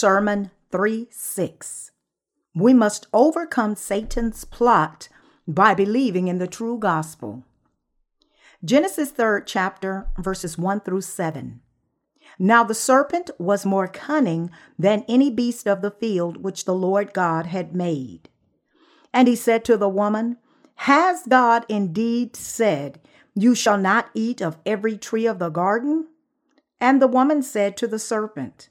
Sermon 3 6. We must overcome Satan's plot by believing in the true gospel. Genesis 3rd chapter, verses 1 through 7. Now the serpent was more cunning than any beast of the field which the Lord God had made. And he said to the woman, Has God indeed said, You shall not eat of every tree of the garden? And the woman said to the serpent,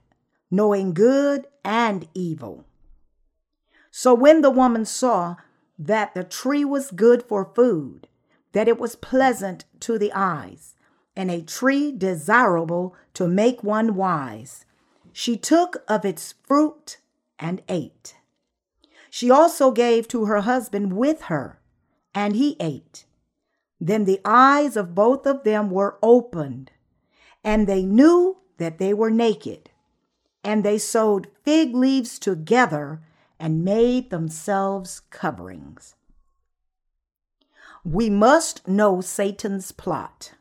knowing good and evil. So when the woman saw that the tree was good for food, that it was pleasant to the eyes, and a tree desirable to make one wise, she took of its fruit and ate. She also gave to her husband with her, and he ate. Then the eyes of both of them were opened, and they knew that they were naked and they sewed fig leaves together and made themselves coverings. We must know Satan's plot.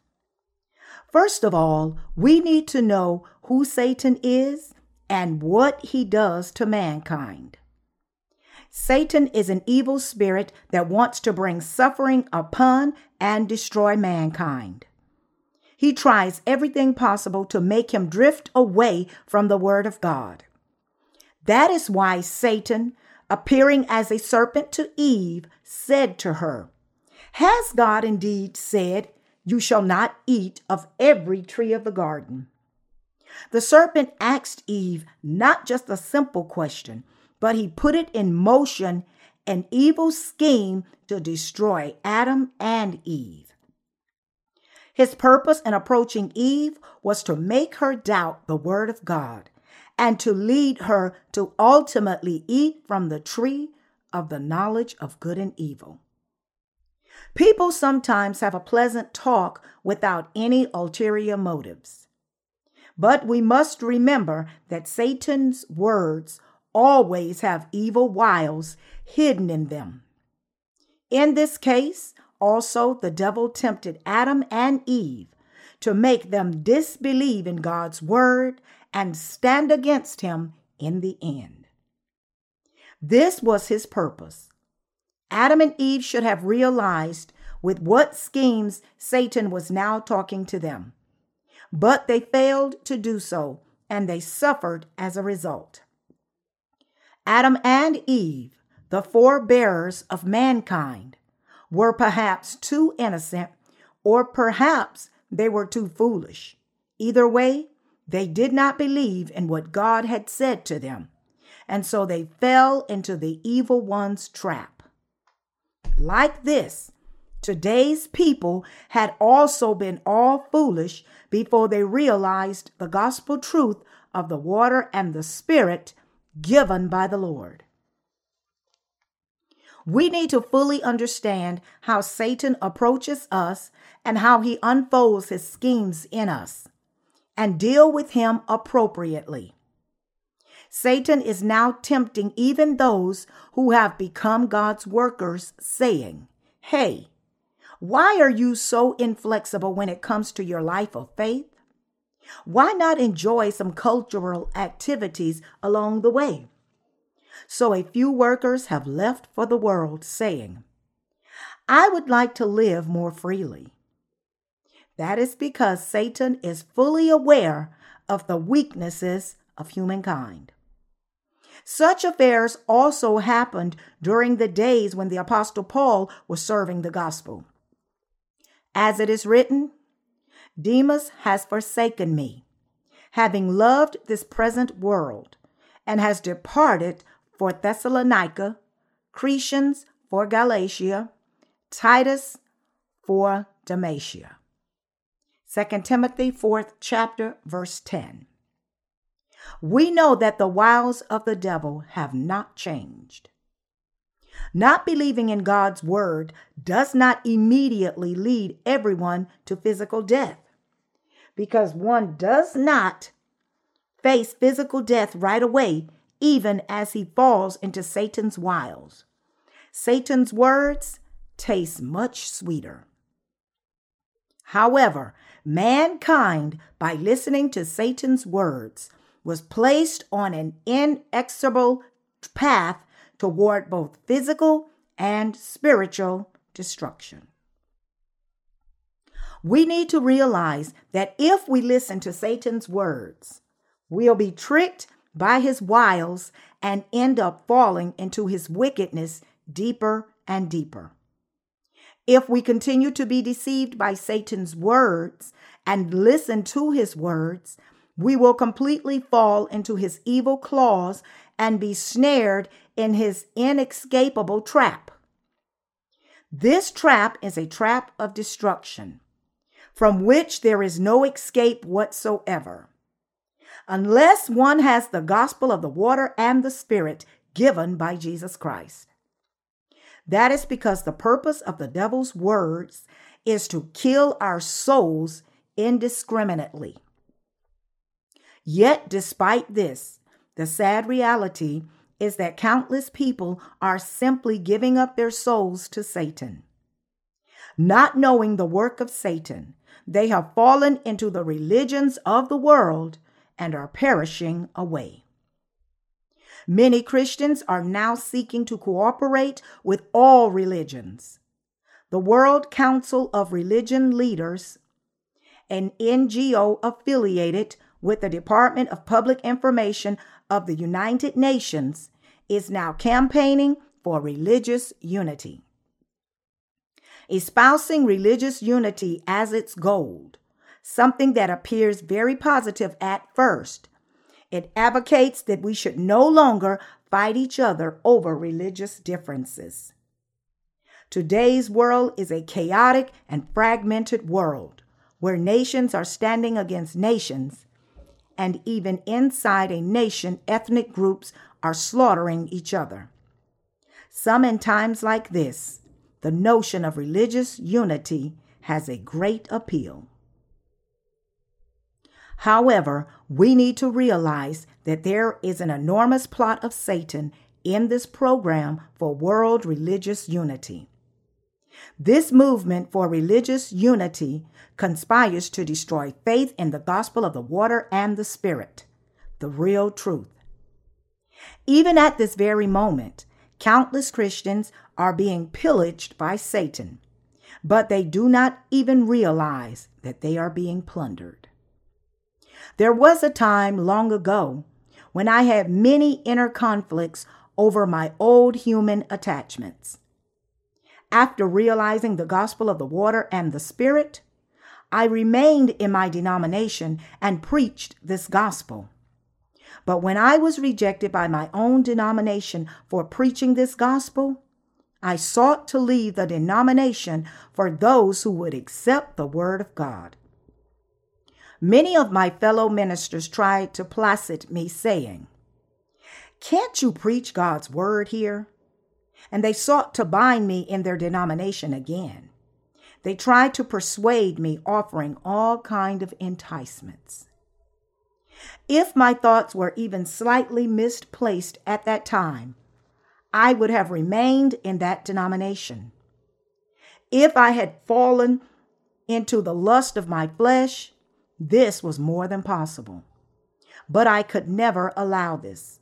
First of all, we need to know who Satan is and what he does to mankind. Satan is an evil spirit that wants to bring suffering upon and destroy mankind. He tries everything possible to make him drift away from the Word of God. That is why Satan, appearing as a serpent to Eve, said to her, Has God indeed said, You shall not eat of every tree of the garden? The serpent asked Eve not just a simple question, but he put it in motion an evil scheme to destroy Adam and Eve. His purpose in approaching Eve was to make her doubt the word of God and to lead her to ultimately eat from the tree of the knowledge of good and evil. People sometimes have a pleasant talk without any ulterior motives. But we must remember that Satan's words always have evil wiles hidden in them. In this case, also, the devil tempted Adam and Eve to make them disbelieve in God's word and stand against him in the end. This was his purpose. Adam and Eve should have realized with what schemes Satan was now talking to them. But they failed to do so, and they suffered as a result. Adam and Eve, the forebearers of mankind, were perhaps too innocent, or perhaps they were too foolish. Either way, they did not believe in what God had said to them, and so they fell into the evil one's trap. Like this, today's people had also been all foolish before they realized the gospel truth of the water and the spirit given by the Lord. We need to fully understand how Satan approaches us and how he unfolds his schemes in us and deal with him appropriately. Satan is now tempting even those who have become God's workers, saying, Hey, why are you so inflexible when it comes to your life of faith? Why not enjoy some cultural activities along the way? So a few workers have left for the world, saying, I would like to live more freely. That is because Satan is fully aware of the weaknesses of humankind. Such affairs also happened during the days when the Apostle Paul was serving the gospel. As it is written, Demas has forsaken me, having loved this present world, and has departed for Thessalonica, Crescens for Galatia, Titus for Dalmatia. 2 Timothy 4th chapter verse 10. We know that the wiles of the devil have not changed. Not believing in God's word does not immediately lead everyone to physical death because one does not face physical death right away, even as he falls into Satan's wiles. Satan's words taste much sweeter. However, mankind, by listening to Satan's words, was placed on an inexorable path toward both physical and spiritual destruction. We need to realize that if we listen to Satan's words, we'll be tricked by his wiles and end up falling into his wickedness deeper and deeper. If we continue to be deceived by Satan's words and listen to his words, we will completely fall into his evil claws and be snared in his inescapable trap. This trap is a trap of destruction from which there is no escape whatsoever. Unless one has the gospel of the water and the spirit given by Jesus Christ. That is because the purpose of the devil's words is to kill our souls indiscriminately. Yet, despite this, the sad reality is that countless people are simply giving up their souls to Satan. Not knowing the work of Satan, they have fallen into the religions of the world and are perishing away. Many Christians are now seeking to cooperate with all religions. The World Council of Religion Leaders, an NGO affiliated with the Department of Public Information of the United Nations, is now campaigning for religious unity espousing religious unity as its goal, something that appears very positive at first. It advocates that we should no longer fight each other over religious differences. Today's world is a chaotic and fragmented world where nations are standing against nations, and even inside a nation, ethnic groups are slaughtering each other. Some in times like this the notion of religious unity has a great appeal. However, we need to realize that there is an enormous plot of Satan in this program for world religious unity. This movement for religious unity conspires to destroy faith in the gospel of the water and the spirit, the real truth. Even at this very moment, countless Christians are being pillaged by Satan, but they do not even realize that they are being plundered. There was a time long ago when I had many inner conflicts over my old human attachments. After realizing the gospel of the water and the spirit, I remained in my denomination and preached this gospel. But when I was rejected by my own denomination for preaching this gospel, I sought to leave the denomination for those who would accept the word of God. Many of my fellow ministers tried to placate me, saying, Can't you preach God's word here? And they sought to bind me in their denomination again. They tried to persuade me, offering all kind of enticements. If my thoughts were even slightly misplaced at that time, I would have remained in that denomination. If I had fallen into the lust of my flesh, this was more than possible. But I could never allow this.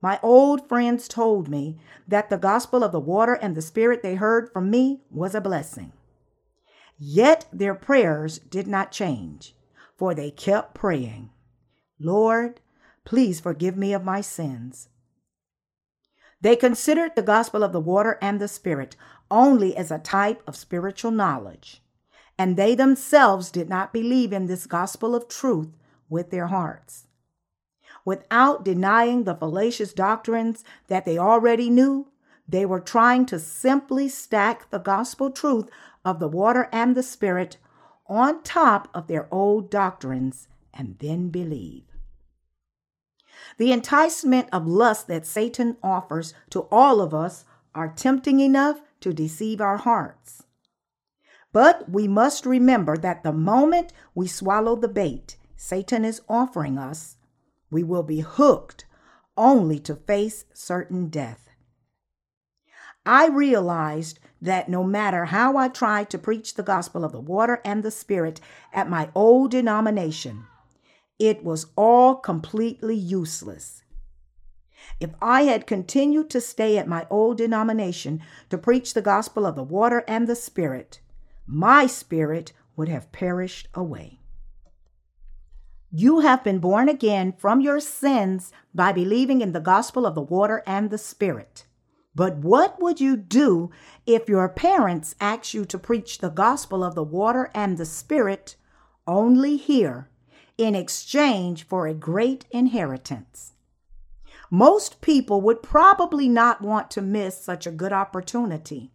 My old friends told me that the gospel of the water and the spirit they heard from me was a blessing. Yet their prayers did not change, for they kept praying, Lord, please forgive me of my sins. They considered the gospel of the water and the spirit only as a type of spiritual knowledge, and they themselves did not believe in this gospel of truth with their hearts. Without denying the fallacious doctrines that they already knew, they were trying to simply stack the gospel truth of the water and the spirit on top of their old doctrines and then believe. The enticement of lust that Satan offers to all of us are tempting enough to deceive our hearts. But we must remember that the moment we swallow the bait Satan is offering us, we will be hooked only to face certain death. I realized that no matter how I tried to preach the gospel of the water and the spirit at my old denomination, it was all completely useless. If I had continued to stay at my old denomination to preach the gospel of the water and the spirit, my spirit would have perished away. You have been born again from your sins by believing in the gospel of the water and the spirit. But what would you do if your parents asked you to preach the gospel of the water and the spirit only here in exchange for a great inheritance? Most people would probably not want to miss such a good opportunity.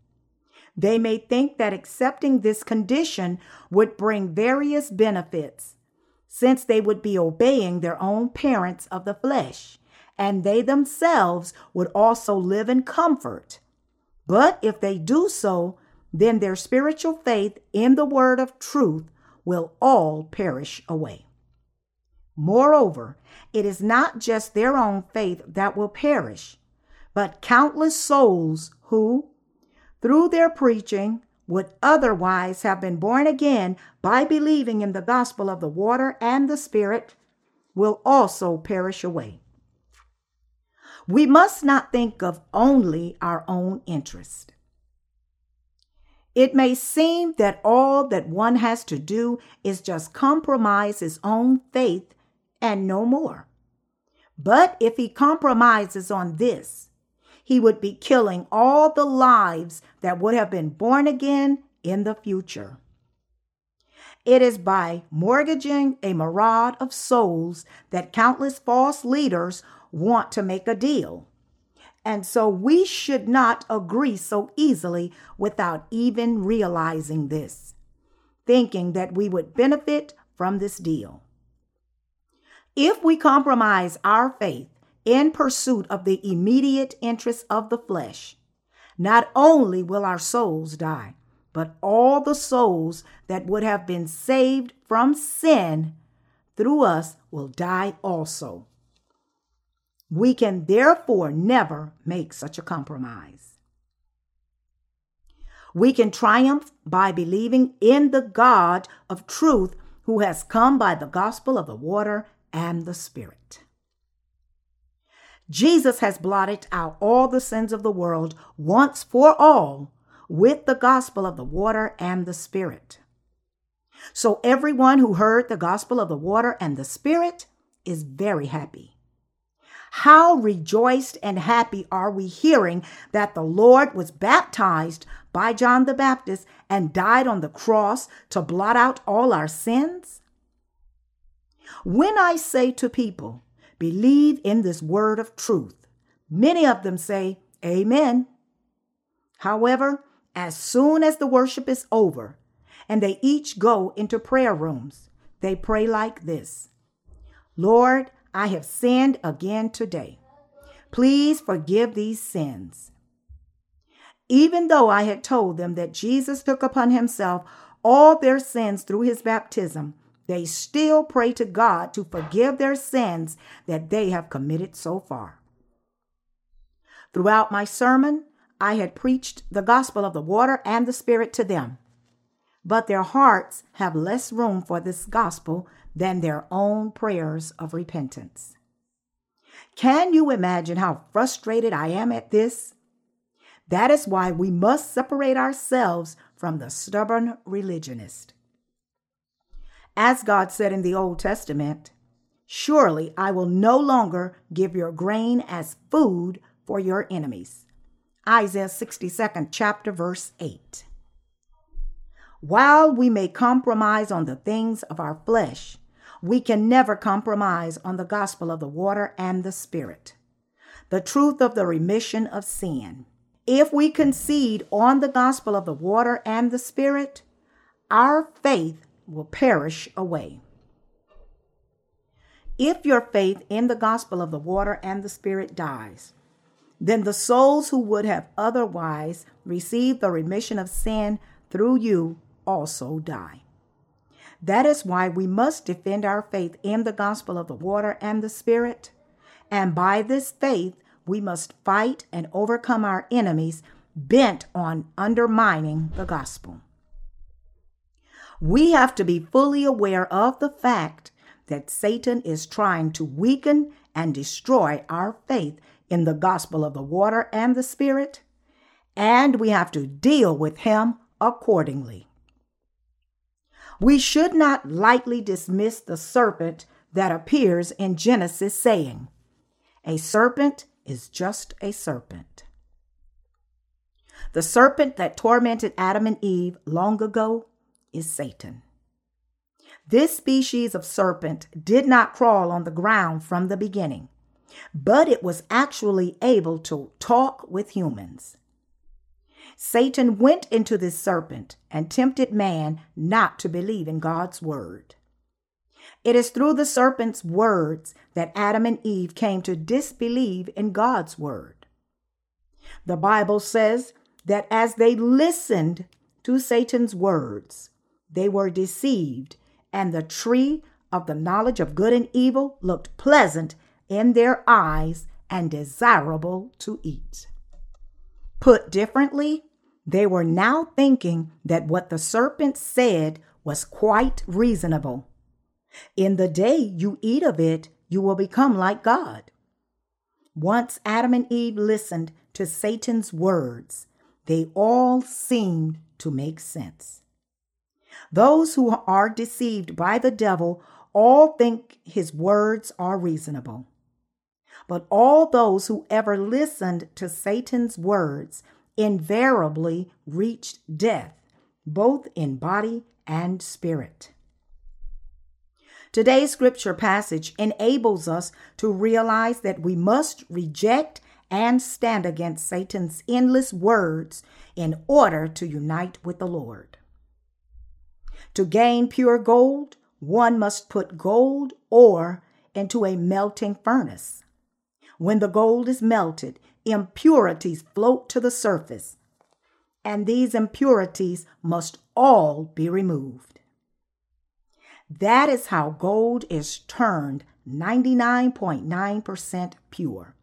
They may think that accepting this condition would bring various benefits, since they would be obeying their own parents of the flesh and they themselves would also live in comfort. But if they do so, then their spiritual faith in the word of truth will all perish away. Moreover, it is not just their own faith that will perish, but countless souls who, through their preaching, would otherwise have been born again by believing in the gospel of the water and the Spirit, will also perish away. We must not think of only our own interest. It may seem that all that one has to do is just compromise his own faith and no more. But if he compromises on this, he would be killing all the lives that would have been born again in the future. It is by mortgaging a maraud of souls that countless false leaders want to make a deal. And so we should not agree so easily without even realizing this, thinking that we would benefit from this deal. If we compromise our faith in pursuit of the immediate interests of the flesh, not only will our souls die, but all the souls that would have been saved from sin through us will die also. We can therefore never make such a compromise. We can triumph by believing in the God of truth who has come by the gospel of the water and the Spirit. Jesus has blotted out all the sins of the world once for all with the gospel of the water and the Spirit. So everyone who heard the gospel of the water and the Spirit is very happy. How rejoiced and happy are we hearing that the Lord was baptized by John the Baptist and died on the cross to blot out all our sins? When I say to people, believe in this word of truth, many of them say, Amen. However, as soon as the worship is over and they each go into prayer rooms, they pray like this Lord, I have sinned again today. Please forgive these sins. Even though I had told them that Jesus took upon himself all their sins through his baptism, they still pray to God to forgive their sins that they have committed so far. Throughout my sermon, I had preached the gospel of the water and the Spirit to them, but their hearts have less room for this gospel than their own prayers of repentance. Can you imagine how frustrated I am at this? That is why we must separate ourselves from the stubborn religionist. As God said in the Old Testament, Surely I will no longer give your grain as food for your enemies. Isaiah 62nd chapter verse 8. While we may compromise on the things of our flesh, we can never compromise on the gospel of the water and the spirit, the truth of the remission of sin. If we concede on the gospel of the water and the spirit, our faith will perish away. If your faith in the gospel of the water and the Spirit dies, then the souls who would have otherwise received the remission of sin through you also die. That is why we must defend our faith in the gospel of the water and the Spirit. And by this faith, we must fight and overcome our enemies bent on undermining the gospel. We have to be fully aware of the fact that Satan is trying to weaken and destroy our faith in the gospel of the water and the Spirit, and we have to deal with him accordingly. We should not lightly dismiss the serpent that appears in Genesis, saying, A serpent is just a serpent. The serpent that tormented Adam and Eve long ago is Satan. This species of serpent did not crawl on the ground from the beginning, but it was actually able to talk with humans. Satan went into this serpent and tempted man not to believe in God's word. It is through the serpent's words that Adam and Eve came to disbelieve in God's word. The Bible says that as they listened to Satan's words, they were deceived, and the tree of the knowledge of good and evil looked pleasant in their eyes and desirable to eat. Put differently, they were now thinking that what the serpent said was quite reasonable. In the day you eat of it, you will become like God. Once Adam and Eve listened to Satan's words, they all seemed to make sense. Those who are deceived by the devil all think his words are reasonable. But all those who ever listened to Satan's words invariably reached death, both in body and spirit. Today's scripture passage enables us to realize that we must reject and stand against Satan's endless words in order to unite with the Lord. To gain pure gold, one must put gold ore into a melting furnace. When the gold is melted, impurities float to the surface, and these impurities must all be removed. That is how gold is turned 99.9% pure.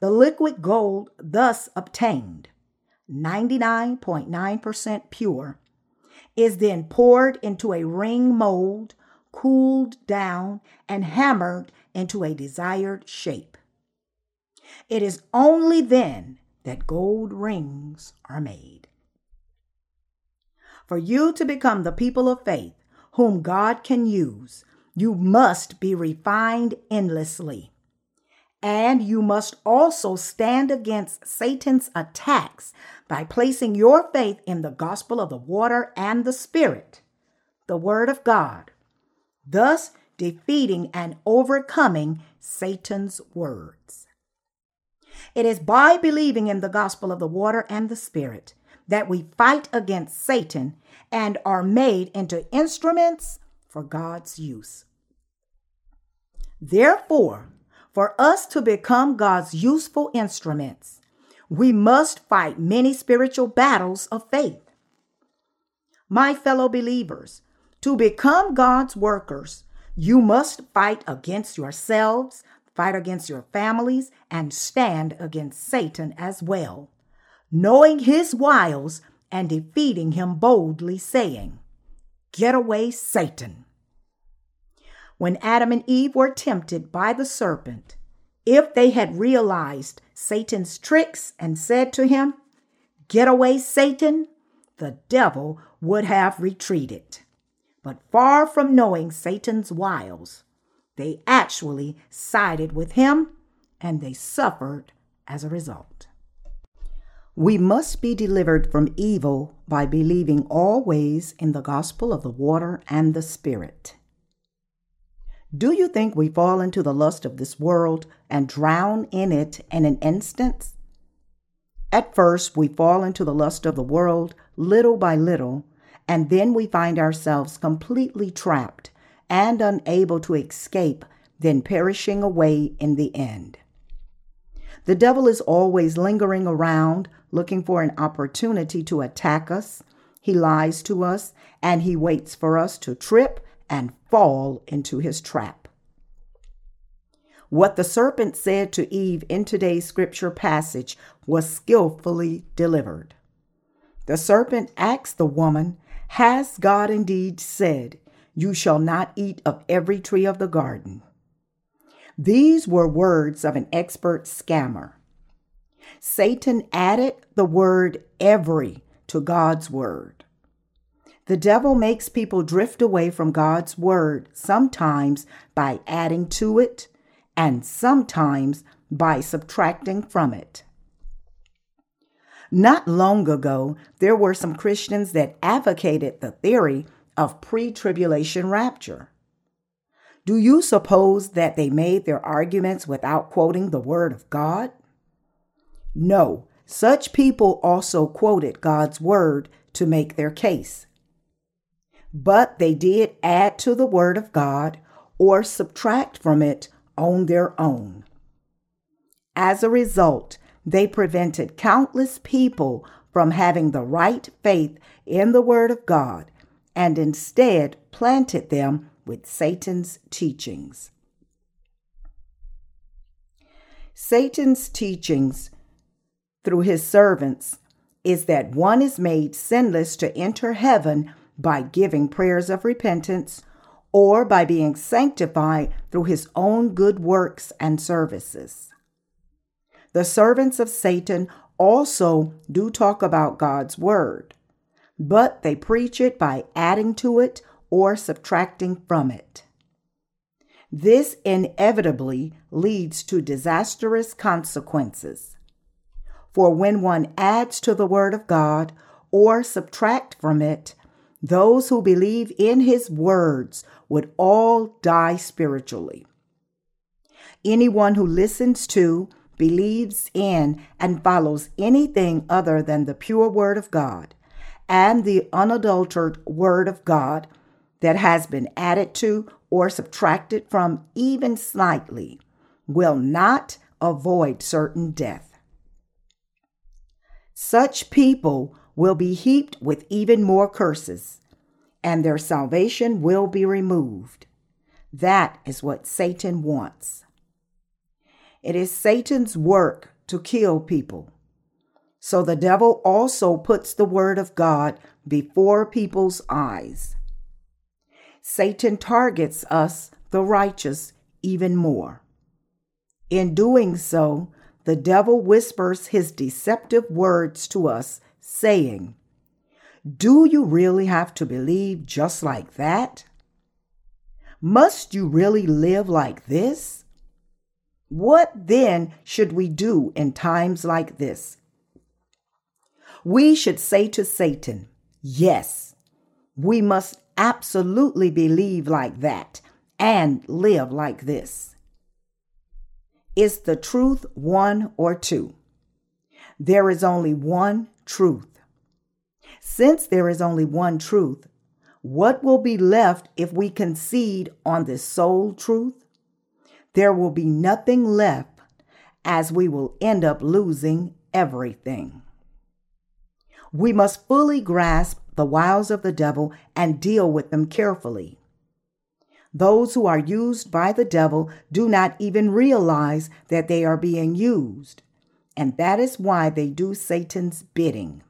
The liquid gold thus obtained, 99.9% pure, is then poured into a ring mold, cooled down, and hammered into a desired shape. It is only then that gold rings are made. For you to become the people of faith whom God can use, you must be refined endlessly. And you must also stand against Satan's attacks by placing your faith in the gospel of the water and the Spirit, the Word of God, thus defeating and overcoming Satan's words. It is by believing in the gospel of the water and the Spirit that we fight against Satan and are made into instruments for God's use. Therefore, for us to become God's useful instruments, we must fight many spiritual battles of faith. My fellow believers, to become God's workers, you must fight against yourselves, fight against your families, and stand against Satan as well, knowing his wiles and defeating him boldly, saying, Get away, Satan. When Adam and Eve were tempted by the serpent, if they had realized Satan's tricks and said to him, Get away, Satan, the devil would have retreated. But far from knowing Satan's wiles, they actually sided with him and they suffered as a result. We must be delivered from evil by believing always in the gospel of the water and the Spirit. Do you think we fall into the lust of this world and drown in it in an instant? At first, we fall into the lust of the world little by little, and then we find ourselves completely trapped and unable to escape, then perishing away in the end. The devil is always lingering around, looking for an opportunity to attack us. He lies to us, and he waits for us to trip and fall into his trap. What the serpent said to Eve in today's scripture passage was skillfully delivered. The serpent asked the woman, Has God indeed said, You shall not eat of every tree of the garden? These were words of an expert scammer. Satan added the word every to God's word. The devil makes people drift away from God's word, sometimes by adding to it and sometimes by subtracting from it. Not long ago, there were some Christians that advocated the theory of pre tribulation rapture. Do you suppose that they made their arguments without quoting the Word of God? No, such people also quoted God's Word to make their case. But they did add to the Word of God or subtract from it on their own. As a result, they prevented countless people from having the right faith in the Word of God and instead planted them with Satan's teachings. Satan's teachings through his servants is that one is made sinless to enter heaven by giving prayers of repentance or by being sanctified through his own good works and services. The servants of Satan also do talk about God's word, but they preach it by adding to it or subtracting from it. This inevitably leads to disastrous consequences. For when one adds to the Word of God or subtract from it, those who believe in His words would all die spiritually. Anyone who listens to, believes in, and follows anything other than the pure Word of God and the unadulterated Word of God that has been added to or subtracted from even slightly will not avoid certain death. Such people will be heaped with even more curses and their salvation will be removed. That is what Satan wants. It is Satan's work to kill people. So the devil also puts the word of God before people's eyes. Satan targets us, the righteous, even more. In doing so, the devil whispers his deceptive words to us, saying, do you really have to believe just like that? Must you really live like this? What then should we do in times like this? We should say to Satan, Yes, we must absolutely believe like that and live like this. Is the truth one or two? There is only one truth. Since there is only one truth, what will be left if we concede on the sole truth? There will be nothing left as we will end up losing everything. We must fully grasp the wiles of the devil and deal with them carefully. Those who are used by the devil do not even realize that they are being used, and that is why they do Satan's bidding.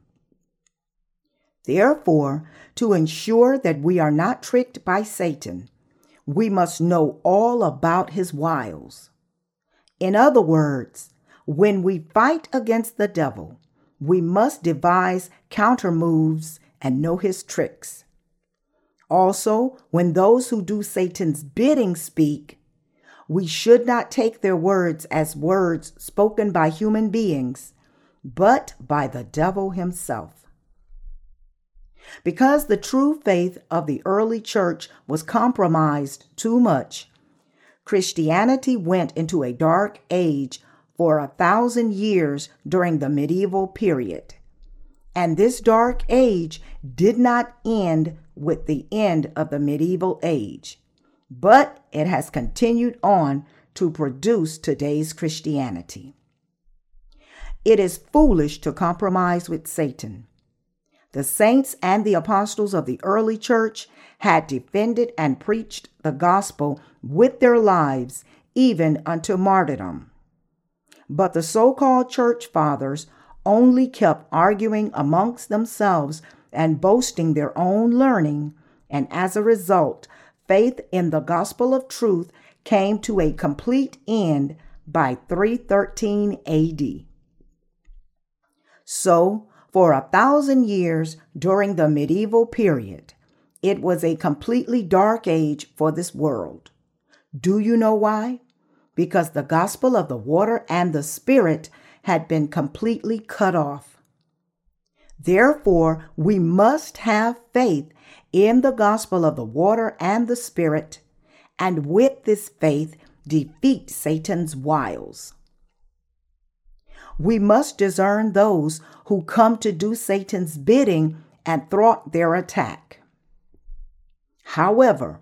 Therefore, to ensure that we are not tricked by Satan, we must know all about his wiles. In other words, when we fight against the devil, we must devise counter moves and know his tricks. Also, when those who do Satan's bidding speak, we should not take their words as words spoken by human beings, but by the devil himself. Because the true faith of the early church was compromised too much, Christianity went into a dark age for a thousand years during the medieval period. And this dark age did not end with the end of the medieval age. But it has continued on to produce today's Christianity. It is foolish to compromise with Satan. The saints and the apostles of the early church had defended and preached the gospel with their lives, even unto martyrdom. But the so called church fathers only kept arguing amongst themselves and boasting their own learning, and as a result, faith in the gospel of truth came to a complete end by 313 AD. So, for a thousand years during the medieval period, it was a completely dark age for this world. Do you know why? Because the gospel of the water and the spirit had been completely cut off. Therefore, we must have faith in the gospel of the water and the spirit, and with this faith, defeat Satan's wiles. We must discern those who come to do Satan's bidding and thwart their attack. However,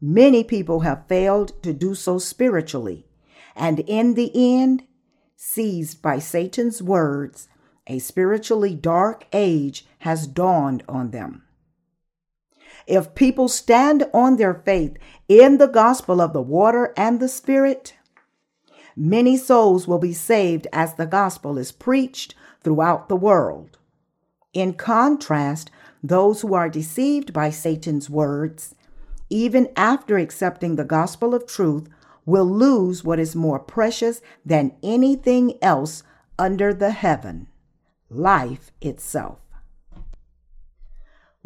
many people have failed to do so spiritually, and in the end, seized by Satan's words, a spiritually dark age has dawned on them. If people stand on their faith in the gospel of the water and the spirit, many souls will be saved as the gospel is preached throughout the world. In contrast, those who are deceived by Satan's words, even after accepting the gospel of truth, will lose what is more precious than anything else under the heaven life itself.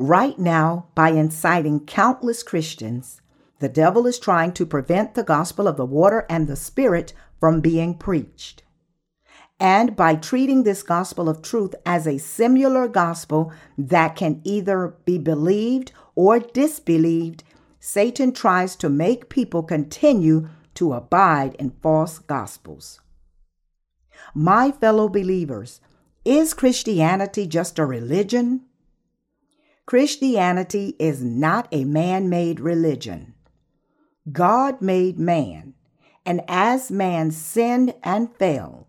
Right now, by inciting countless Christians, the devil is trying to prevent the gospel of the water and the spirit from being preached. And by treating this gospel of truth as a similar gospel that can either be believed or disbelieved, Satan tries to make people continue to abide in false gospels. My fellow believers, is Christianity just a religion? Christianity is not a man made religion. God made man and as man sinned and fell,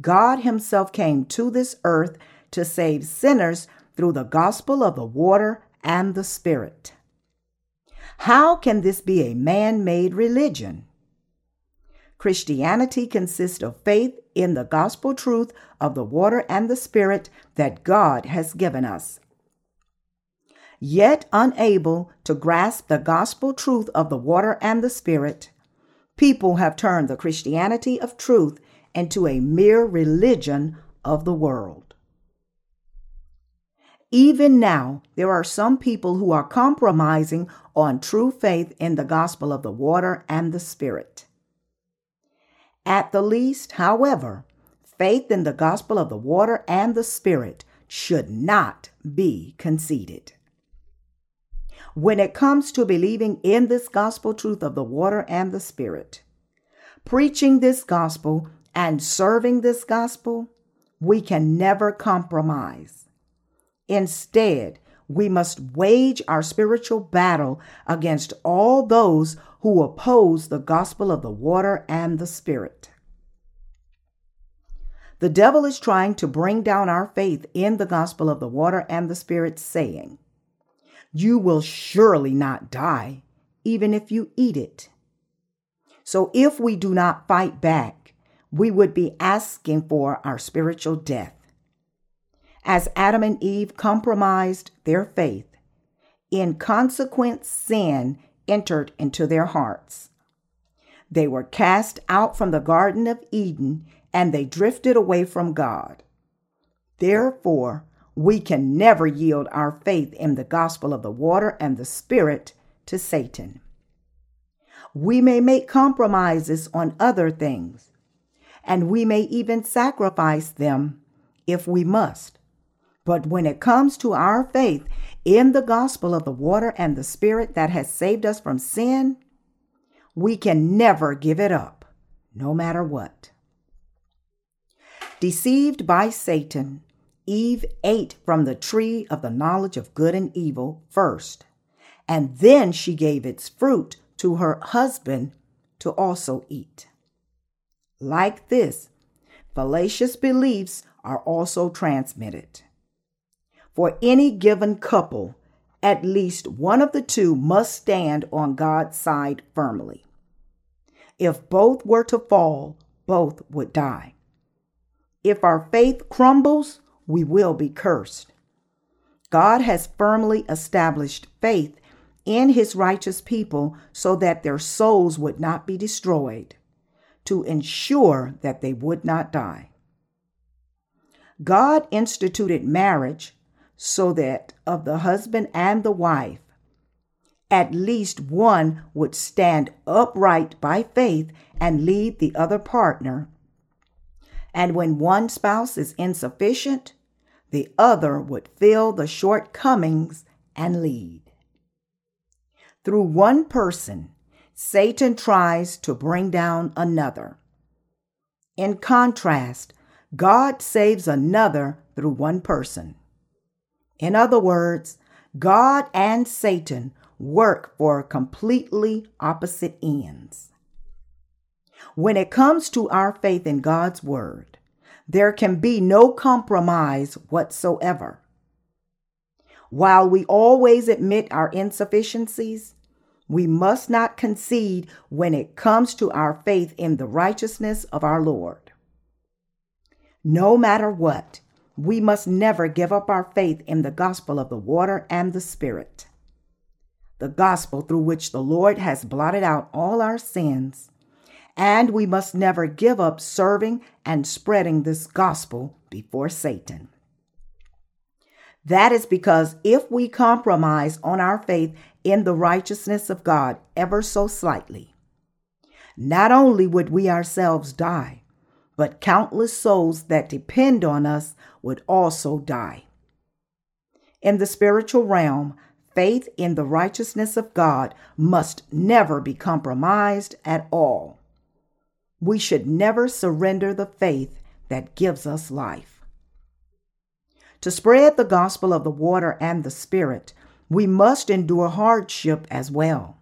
God Himself came to this earth to save sinners through the gospel of the water and the Spirit. How can this be a man made religion? Christianity consists of faith in the gospel truth of the water and the Spirit that God has given us. Yet unable to grasp the gospel truth of the water and the Spirit, People have turned the Christianity of truth into a mere religion of the world. Even now, there are some people who are compromising on true faith in the gospel of the water and the Spirit. At the least, however, faith in the gospel of the water and the Spirit should not be conceded. When it comes to believing in this gospel truth of the water and the spirit, preaching this gospel and serving this gospel, we can never compromise. Instead, we must wage our spiritual battle against all those who oppose the gospel of the water and the spirit. The devil is trying to bring down our faith in the gospel of the water and the spirit, saying, you will surely not die, even if you eat it. So if we do not fight back, we would be asking for our spiritual death. As Adam and Eve compromised their faith, in consequence, sin entered into their hearts. They were cast out from the Garden of Eden and they drifted away from God. Therefore, we can never yield our faith in the gospel of the water and the spirit to Satan. We may make compromises on other things, and we may even sacrifice them if we must. But when it comes to our faith in the gospel of the water and the spirit that has saved us from sin, we can never give it up, no matter what. Deceived by Satan, Eve ate from the tree of the knowledge of good and evil first, and then she gave its fruit to her husband to also eat. Like this, fallacious beliefs are also transmitted. For any given couple, at least one of the two must stand on God's side firmly. If both were to fall, both would die. If our faith crumbles, we will be cursed. God has firmly established faith in his righteous people so that their souls would not be destroyed, to ensure that they would not die. God instituted marriage so that of the husband and the wife, at least one would stand upright by faith and lead the other partner. And when one spouse is insufficient, the other would fill the shortcomings and lead. Through one person, Satan tries to bring down another. In contrast, God saves another through one person. In other words, God and Satan work for completely opposite ends. When it comes to our faith in God's Word, there can be no compromise whatsoever. While we always admit our insufficiencies, we must not concede when it comes to our faith in the righteousness of our Lord. No matter what, we must never give up our faith in the gospel of the water and the Spirit. The gospel through which the Lord has blotted out all our sins and we must never give up serving and spreading this gospel before Satan. That is because if we compromise on our faith in the righteousness of God ever so slightly, not only would we ourselves die, but countless souls that depend on us would also die. In the spiritual realm, faith in the righteousness of God must never be compromised at all we should never surrender the faith that gives us life. To spread the gospel of the water and the Spirit, we must endure hardship as well.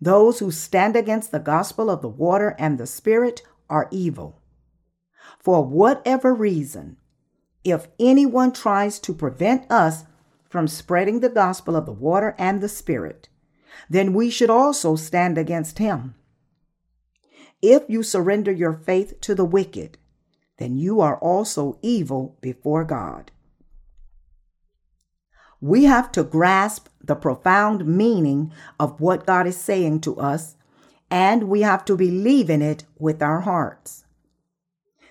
Those who stand against the gospel of the water and the Spirit are evil. For whatever reason, if anyone tries to prevent us from spreading the gospel of the water and the Spirit, then we should also stand against him. If you surrender your faith to the wicked, then you are also evil before God. We have to grasp the profound meaning of what God is saying to us, and we have to believe in it with our hearts.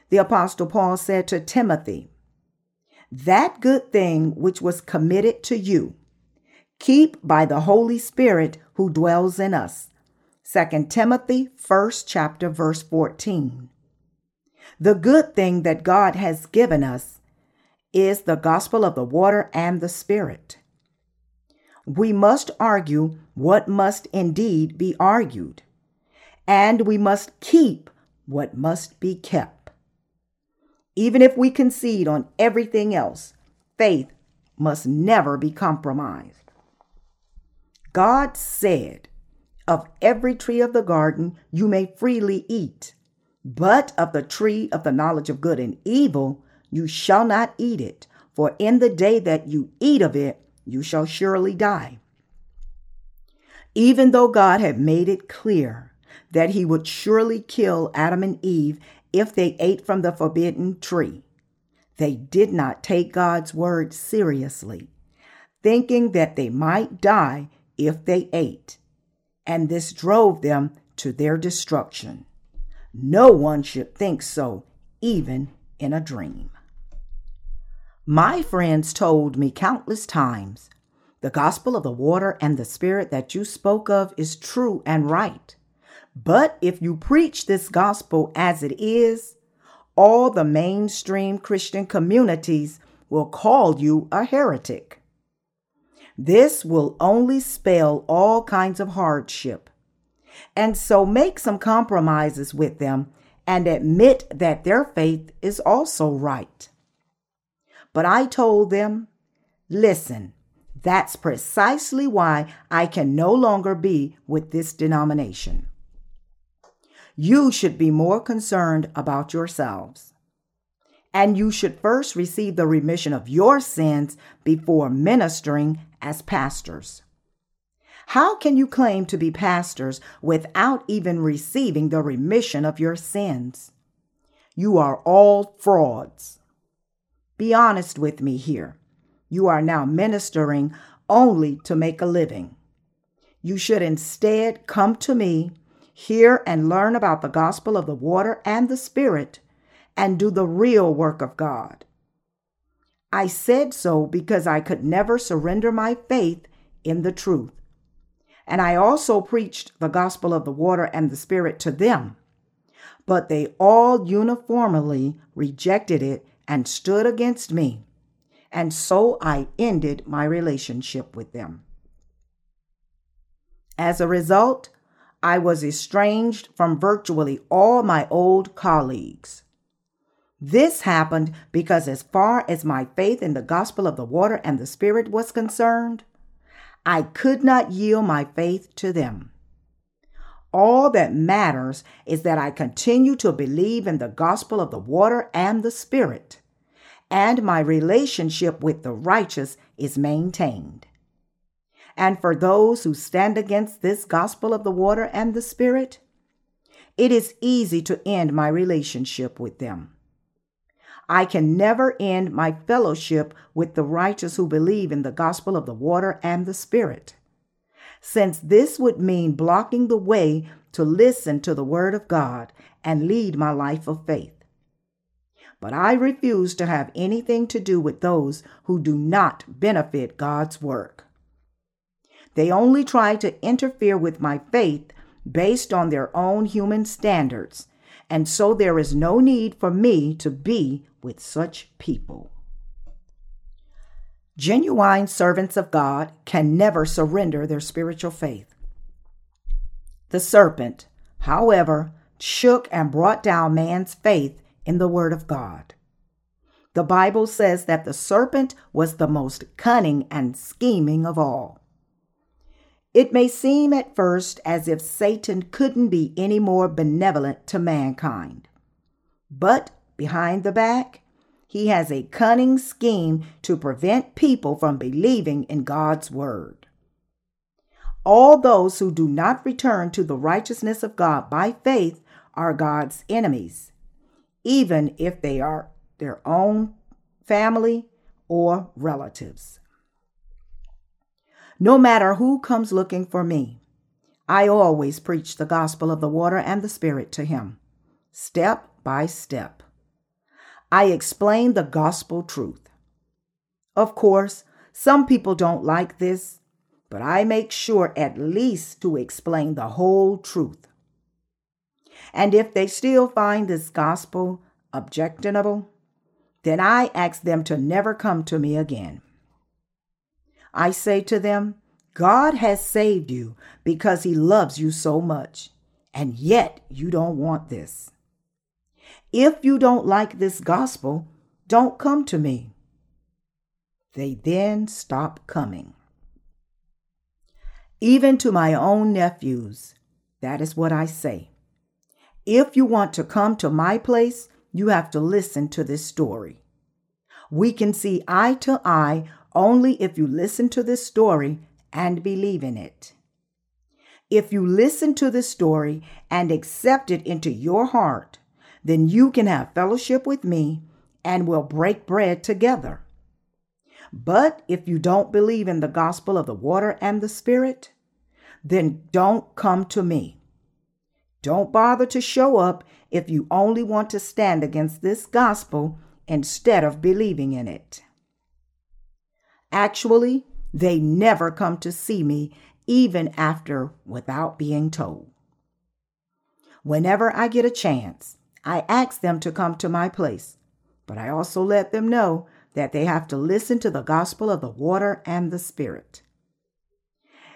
The Apostle Paul said to Timothy, That good thing which was committed to you, keep by the Holy Spirit who dwells in us. 2 Timothy 1st chapter verse 14. The good thing that God has given us is the gospel of the water and the spirit. We must argue what must indeed be argued, and we must keep what must be kept. Even if we concede on everything else, faith must never be compromised. God said, of every tree of the garden you may freely eat, but of the tree of the knowledge of good and evil you shall not eat it, for in the day that you eat of it, you shall surely die. Even though God had made it clear that he would surely kill Adam and Eve if they ate from the forbidden tree, they did not take God's word seriously, thinking that they might die if they ate and this drove them to their destruction. No one should think so, even in a dream. My friends told me countless times the gospel of the water and the spirit that you spoke of is true and right. But if you preach this gospel as it is, all the mainstream Christian communities will call you a heretic. This will only spell all kinds of hardship. And so make some compromises with them and admit that their faith is also right. But I told them, listen, That's precisely why I can no longer be with this denomination. You should be more concerned about yourselves. And you should first receive the remission of your sins before ministering as pastors. How can you claim to be pastors without even receiving the remission of your sins? You are all frauds. Be honest with me here. You are now ministering only to make a living. You should instead come to me, hear and learn about the gospel of the water and the Spirit, and do the real work of God. I said so because I could never surrender my faith in the truth. And I also preached the gospel of the water and the Spirit to them. But they all uniformly rejected it and stood against me. And so I ended my relationship with them. As a result, I was estranged from virtually all my old colleagues. This happened because, as far as my faith in the gospel of the water and the Spirit was concerned, I could not yield my faith to them. All that matters is that I continue to believe in the gospel of the water and the Spirit, and my relationship with the righteous is maintained. And for those who stand against this gospel of the water and the Spirit, it is easy to end my relationship with them. I can never end my fellowship with the righteous who believe in the gospel of the water and the Spirit, since this would mean blocking the way to listen to the Word of God and lead my life of faith. But I refuse to have anything to do with those who do not benefit God's work. They only try to interfere with my faith based on their own human standards, and so there is no need for me to be with such people. Genuine servants of God can never surrender their spiritual faith. The serpent, however, shook and brought down man's faith in the Word of God. The Bible says that the serpent was the most cunning and scheming of all. It may seem at first as if Satan couldn't be any more benevolent to mankind. But behind the back, he has a cunning scheme to prevent people from believing in God's word. All those who do not return to the righteousness of God by faith are God's enemies, even if they are their own family or relatives. No matter who comes looking for me, I always preach the gospel of the water and the Spirit to him, step by step. I explain the gospel truth. Of course, some people don't like this, but I make sure at least to explain the whole truth. And if they still find this gospel objectionable, then I ask them to never come to me again. I say to them, God has saved you because he loves you so much, and yet you don't want this. If you don't like this gospel, don't come to me. They then stop coming. Even to my own nephews, that is what I say. If you want to come to my place, you have to listen to this story. We can see eye to eye only if you listen to this story and believe in it. If you listen to this story and accept it into your heart, then you can have fellowship with me and we'll break bread together. But if you don't believe in the gospel of the water and the spirit, then don't come to me. Don't bother to show up if you only want to stand against this gospel instead of believing in it. Actually, they never come to see me even after without being told. Whenever I get a chance, I ask them to come to my place, but I also let them know that they have to listen to the gospel of the water and the spirit.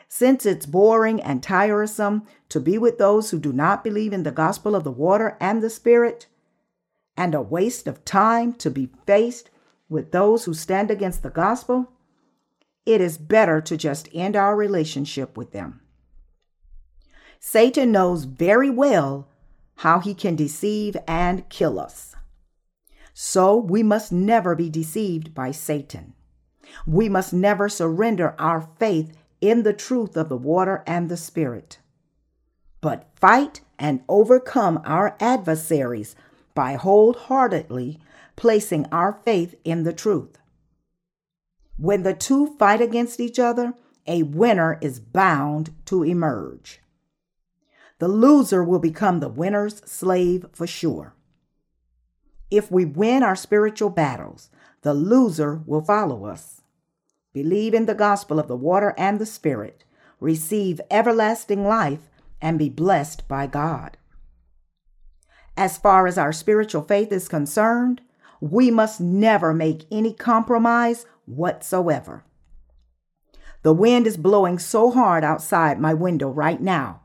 Since it's boring and tiresome to be with those who do not believe in the gospel of the water and the spirit, and a waste of time to be faced with those who stand against the gospel, it is better to just end our relationship with them. Satan knows very well how he can deceive and kill us. So we must never be deceived by Satan. We must never surrender our faith in the truth of the water and the Spirit, but fight and overcome our adversaries by wholeheartedly placing our faith in the truth. When the two fight against each other, a winner is bound to emerge. The loser will become the winner's slave for sure. If we win our spiritual battles, the loser will follow us. Believe in the gospel of the water and the Spirit, receive everlasting life, and be blessed by God. As far as our spiritual faith is concerned, we must never make any compromise whatsoever. The wind is blowing so hard outside my window right now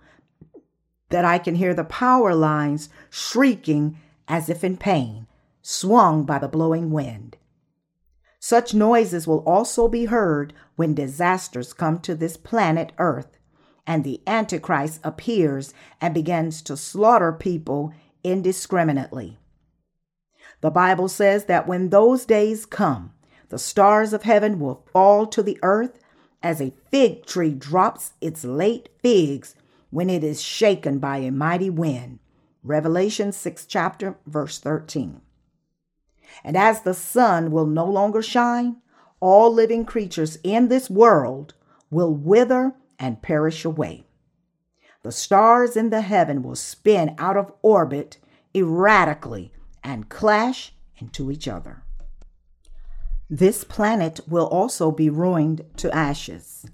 that I can hear the power lines shrieking as if in pain, swung by the blowing wind. Such noises will also be heard when disasters come to this planet Earth and the Antichrist appears and begins to slaughter people indiscriminately. The Bible says that when those days come, the stars of heaven will fall to the earth as a fig tree drops its late figs when it is shaken by a mighty wind. Revelation 6 chapter verse 13. And as the sun will no longer shine, all living creatures in this world will wither and perish away. The stars in the heaven will spin out of orbit erratically and clash into each other. This planet will also be ruined to ashes.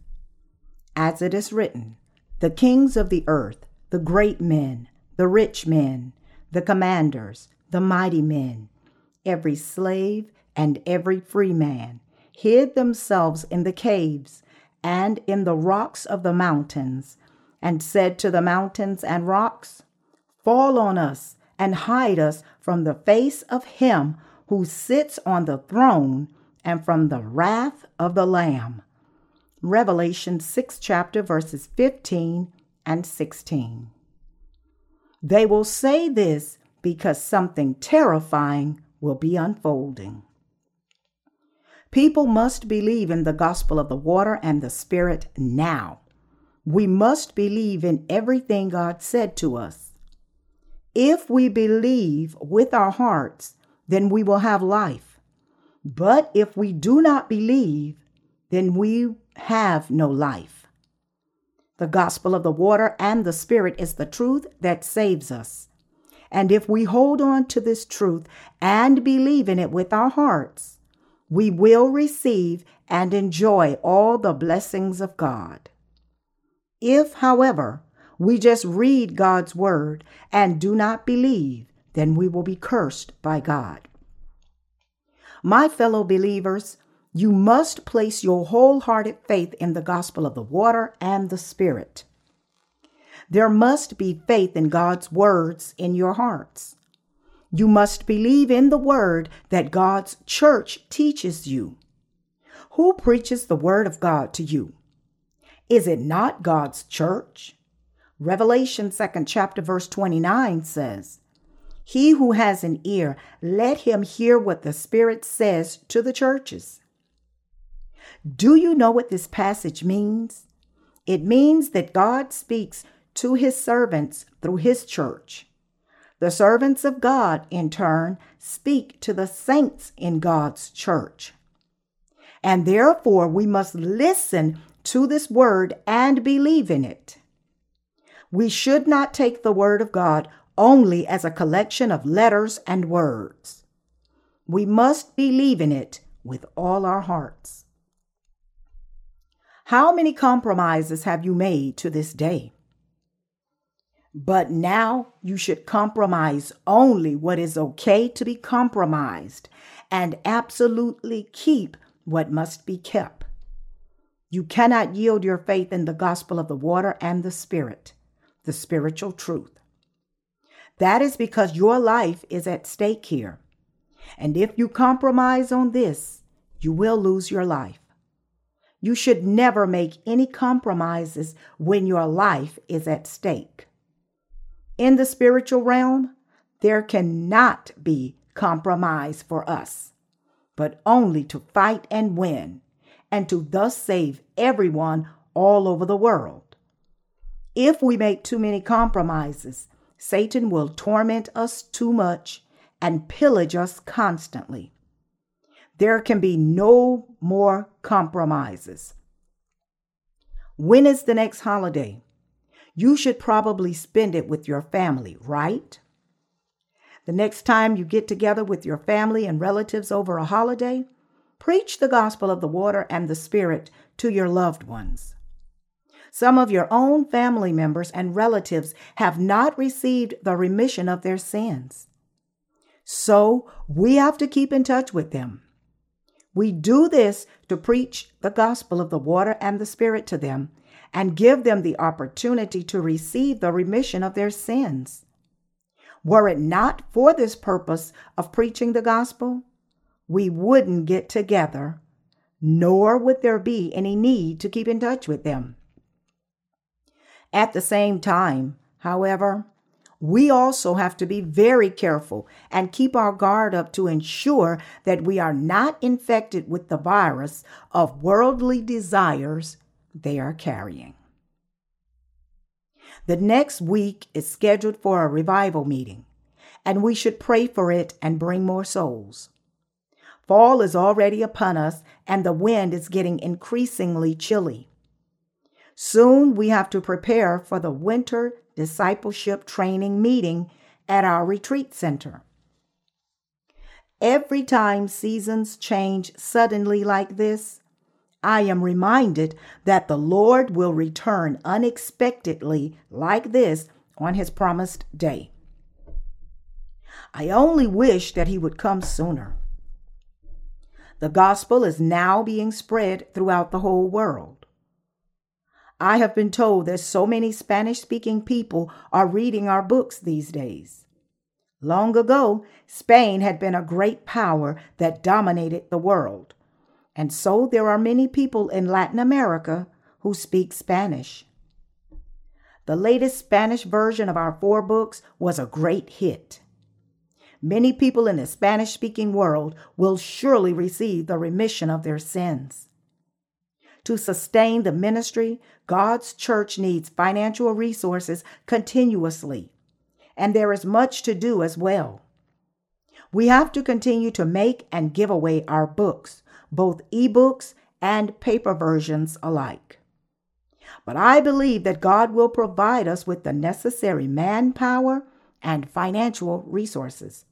As it is written, the kings of the earth, the great men, the rich men, the commanders, the mighty men, every slave and every free man, hid themselves in the caves and in the rocks of the mountains, and said to the mountains and rocks, Fall on us and hide us from the face of him who sits on the throne and from the wrath of the Lamb. Revelation 6 chapter verses 15 and 16. They will say this because something terrifying will be unfolding. People must believe in the gospel of the water and the Spirit now. We must believe in everything God said to us. If we believe with our hearts, then we will have life. But if we do not believe, then we have no life. The gospel of the water and the Spirit is the truth that saves us. And if we hold on to this truth and believe in it with our hearts, we will receive and enjoy all the blessings of God. If, however, we just read God's word and do not believe, then we will be cursed by God. My fellow believers, you must place your wholehearted faith in the gospel of the water and the Spirit. There must be faith in God's words in your hearts. You must believe in the word that God's church teaches you. Who preaches the word of God to you? Is it not God's church? Revelation 2nd chapter verse 29 says, He who has an ear, let him hear what the Spirit says to the churches. Do you know what this passage means? It means that God speaks to his servants through his church. The servants of God, in turn, speak to the saints in God's church. And therefore, we must listen to this word and believe in it. We should not take the word of God only as a collection of letters and words. We must believe in it with all our hearts. How many compromises have you made to this day? But now you should compromise only what is okay to be compromised and absolutely keep what must be kept. You cannot yield your faith in the gospel of the water and the spirit, the spiritual truth. That is because your life is at stake here. And if you compromise on this, you will lose your life. You should never make any compromises when your life is at stake. In the spiritual realm, there cannot be compromise for us, but only to fight and win, and to thus save everyone all over the world. If we make too many compromises, Satan will torment us too much and pillage us constantly. There can be no more compromises. When is the next holiday? You should probably spend it with your family, right? The next time you get together with your family and relatives over a holiday, preach the gospel of the water and the Spirit to your loved ones. Some of your own family members and relatives have not received the remission of their sins. So we have to keep in touch with them. We do this to preach the gospel of the water and the Spirit to them and give them the opportunity to receive the remission of their sins. Were it not for this purpose of preaching the gospel, we wouldn't get together, nor would there be any need to keep in touch with them. At the same time, however, we also have to be very careful and keep our guard up to ensure that we are not infected with the virus of worldly desires they are carrying. The next week is scheduled for a revival meeting, and we should pray for it and bring more souls. Fall is already upon us, and the wind is getting increasingly chilly. Soon we have to prepare for the winter discipleship training meeting at our retreat center. Every time seasons change suddenly like this, I am reminded that the Lord will return unexpectedly like this on his promised day. I only wish that he would come sooner. The gospel is now being spread throughout the whole world. I have been told that so many Spanish speaking people are reading our books these days. Long ago, Spain had been a great power that dominated the world. And so there are many people in Latin America who speak Spanish. The latest Spanish version of our four books was a great hit. Many people in the Spanish speaking world will surely receive the remission of their sins. To sustain the ministry, God's church needs financial resources continuously, and there is much to do as well. We have to continue to make and give away our books both ebooks and paper versions alike. But I believe that God will provide us with the necessary manpower and financial resources.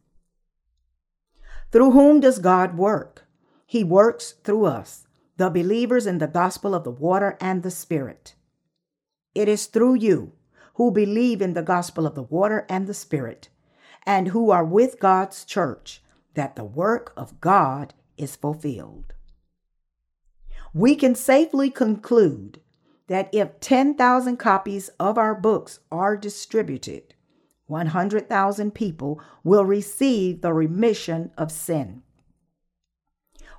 Through whom does God work? He works through us, the believers in the gospel of the water and the Spirit. It is through you who believe in the gospel of the water and the Spirit, and who are with God's church, that the work of God is fulfilled. We can safely conclude that if 10,000 copies of our books are distributed, 100,000 people will receive the remission of sin.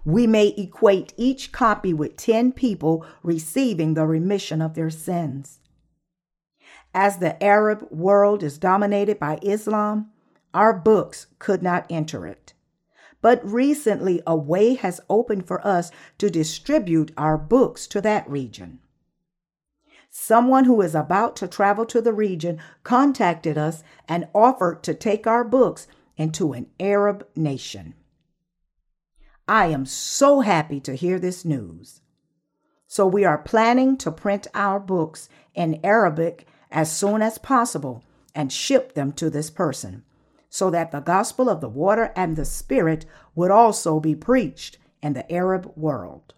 We may equate each copy with 10 people receiving the remission of their sins. As the Arab world is dominated by Islam, our books could not enter it. But recently, a way has opened for us to distribute our books to that region. Someone who is about to travel to the region contacted us and offered to take our books into an Arab nation. I am so happy to hear this news. So, we are planning to print our books in Arabic as soon as possible and ship them to this person so that the gospel of the water and the Spirit would also be preached in the Arab world.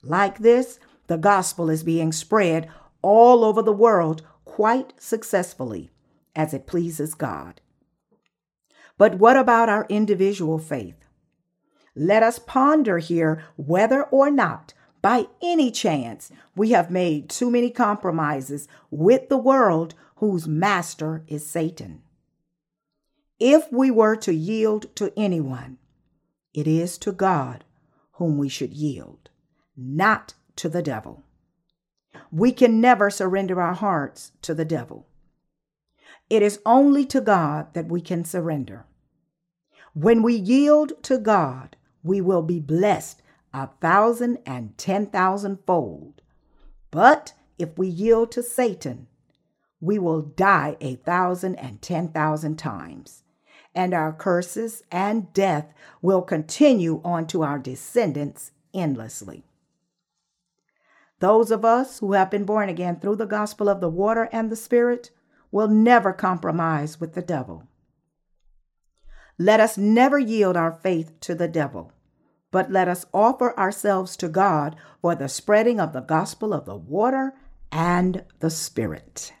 Like this, the gospel is being spread all over the world quite successfully as it pleases God. But what about our individual faith? Let us ponder here whether or not, by any chance, we have made too many compromises with the world whose master is Satan. If we were to yield to anyone, it is to God whom we should yield, not to the devil. We can never surrender our hearts to the devil. It is only to God that we can surrender. When we yield to God, we will be blessed a thousand and ten thousand fold. But if we yield to Satan, we will die a thousand and ten thousand times, and our curses and death will continue on to our descendants endlessly. Those of us who have been born again through the gospel of the water and the Spirit will never compromise with the devil. Let us never yield our faith to the devil, but let us offer ourselves to God for the spreading of the gospel of the water and the Spirit.